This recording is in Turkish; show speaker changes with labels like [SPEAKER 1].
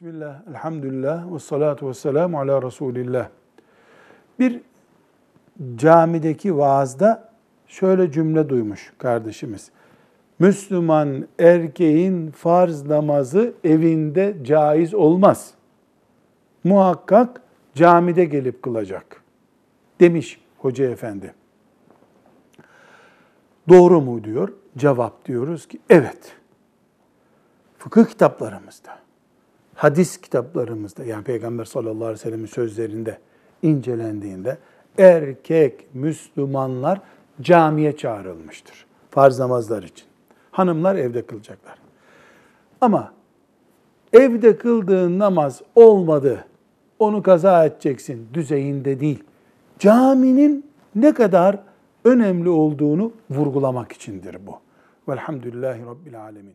[SPEAKER 1] Bismillah, elhamdülillah, ve salatu ve selamu ala Resulillah. Bir camideki vaazda şöyle cümle duymuş kardeşimiz. Müslüman erkeğin farz namazı evinde caiz olmaz. Muhakkak camide gelip kılacak demiş hoca efendi. Doğru mu diyor? Cevap diyoruz ki evet. Fıkıh kitaplarımızda, hadis kitaplarımızda yani Peygamber sallallahu aleyhi ve sellem'in sözlerinde incelendiğinde erkek Müslümanlar camiye çağrılmıştır. Farz namazlar için. Hanımlar evde kılacaklar. Ama evde kıldığın namaz olmadı, onu kaza edeceksin düzeyinde değil. Caminin ne kadar önemli olduğunu vurgulamak içindir bu. Velhamdülillahi Rabbil Alemin.